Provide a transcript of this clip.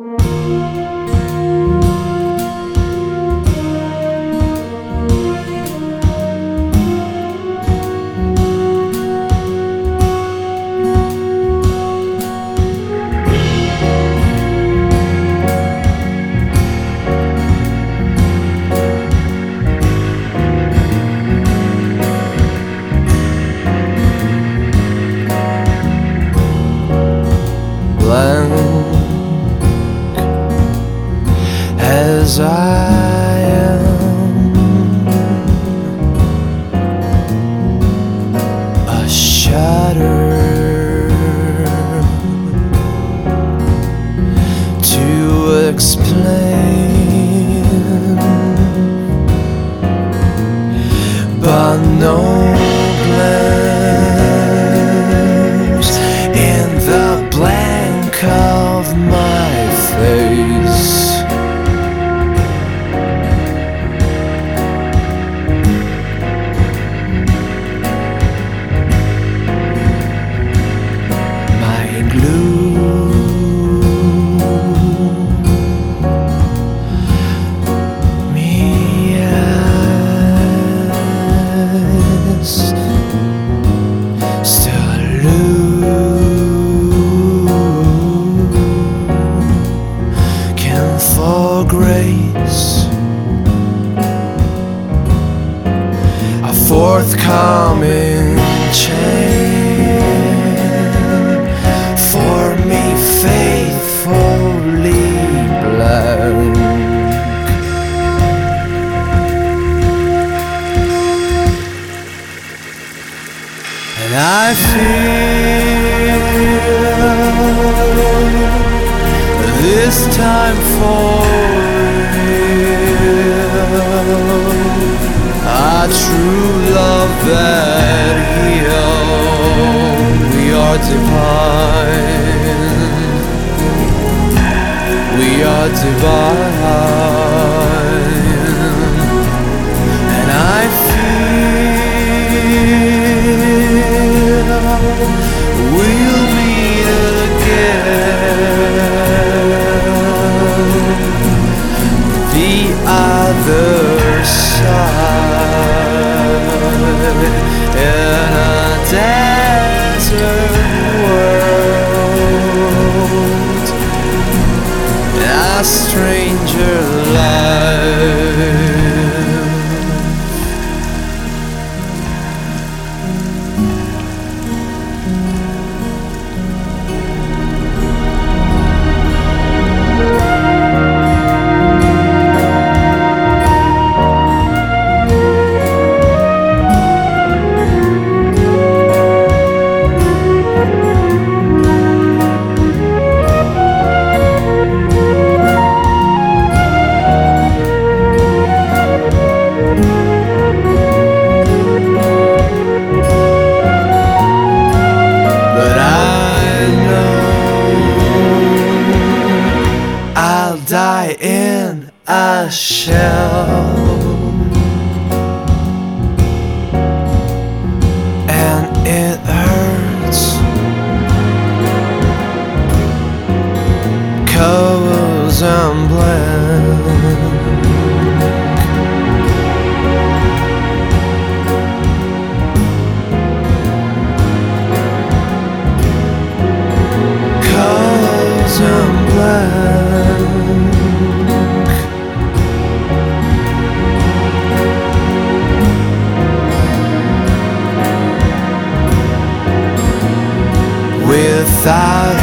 Música explain, but no plans in the blank of my face. forthcoming change for me faithfully blank. And I feel this time for real a true that we own, we are divine. We are divine. stranger life I shall. And it hurts. Cause I'm black. side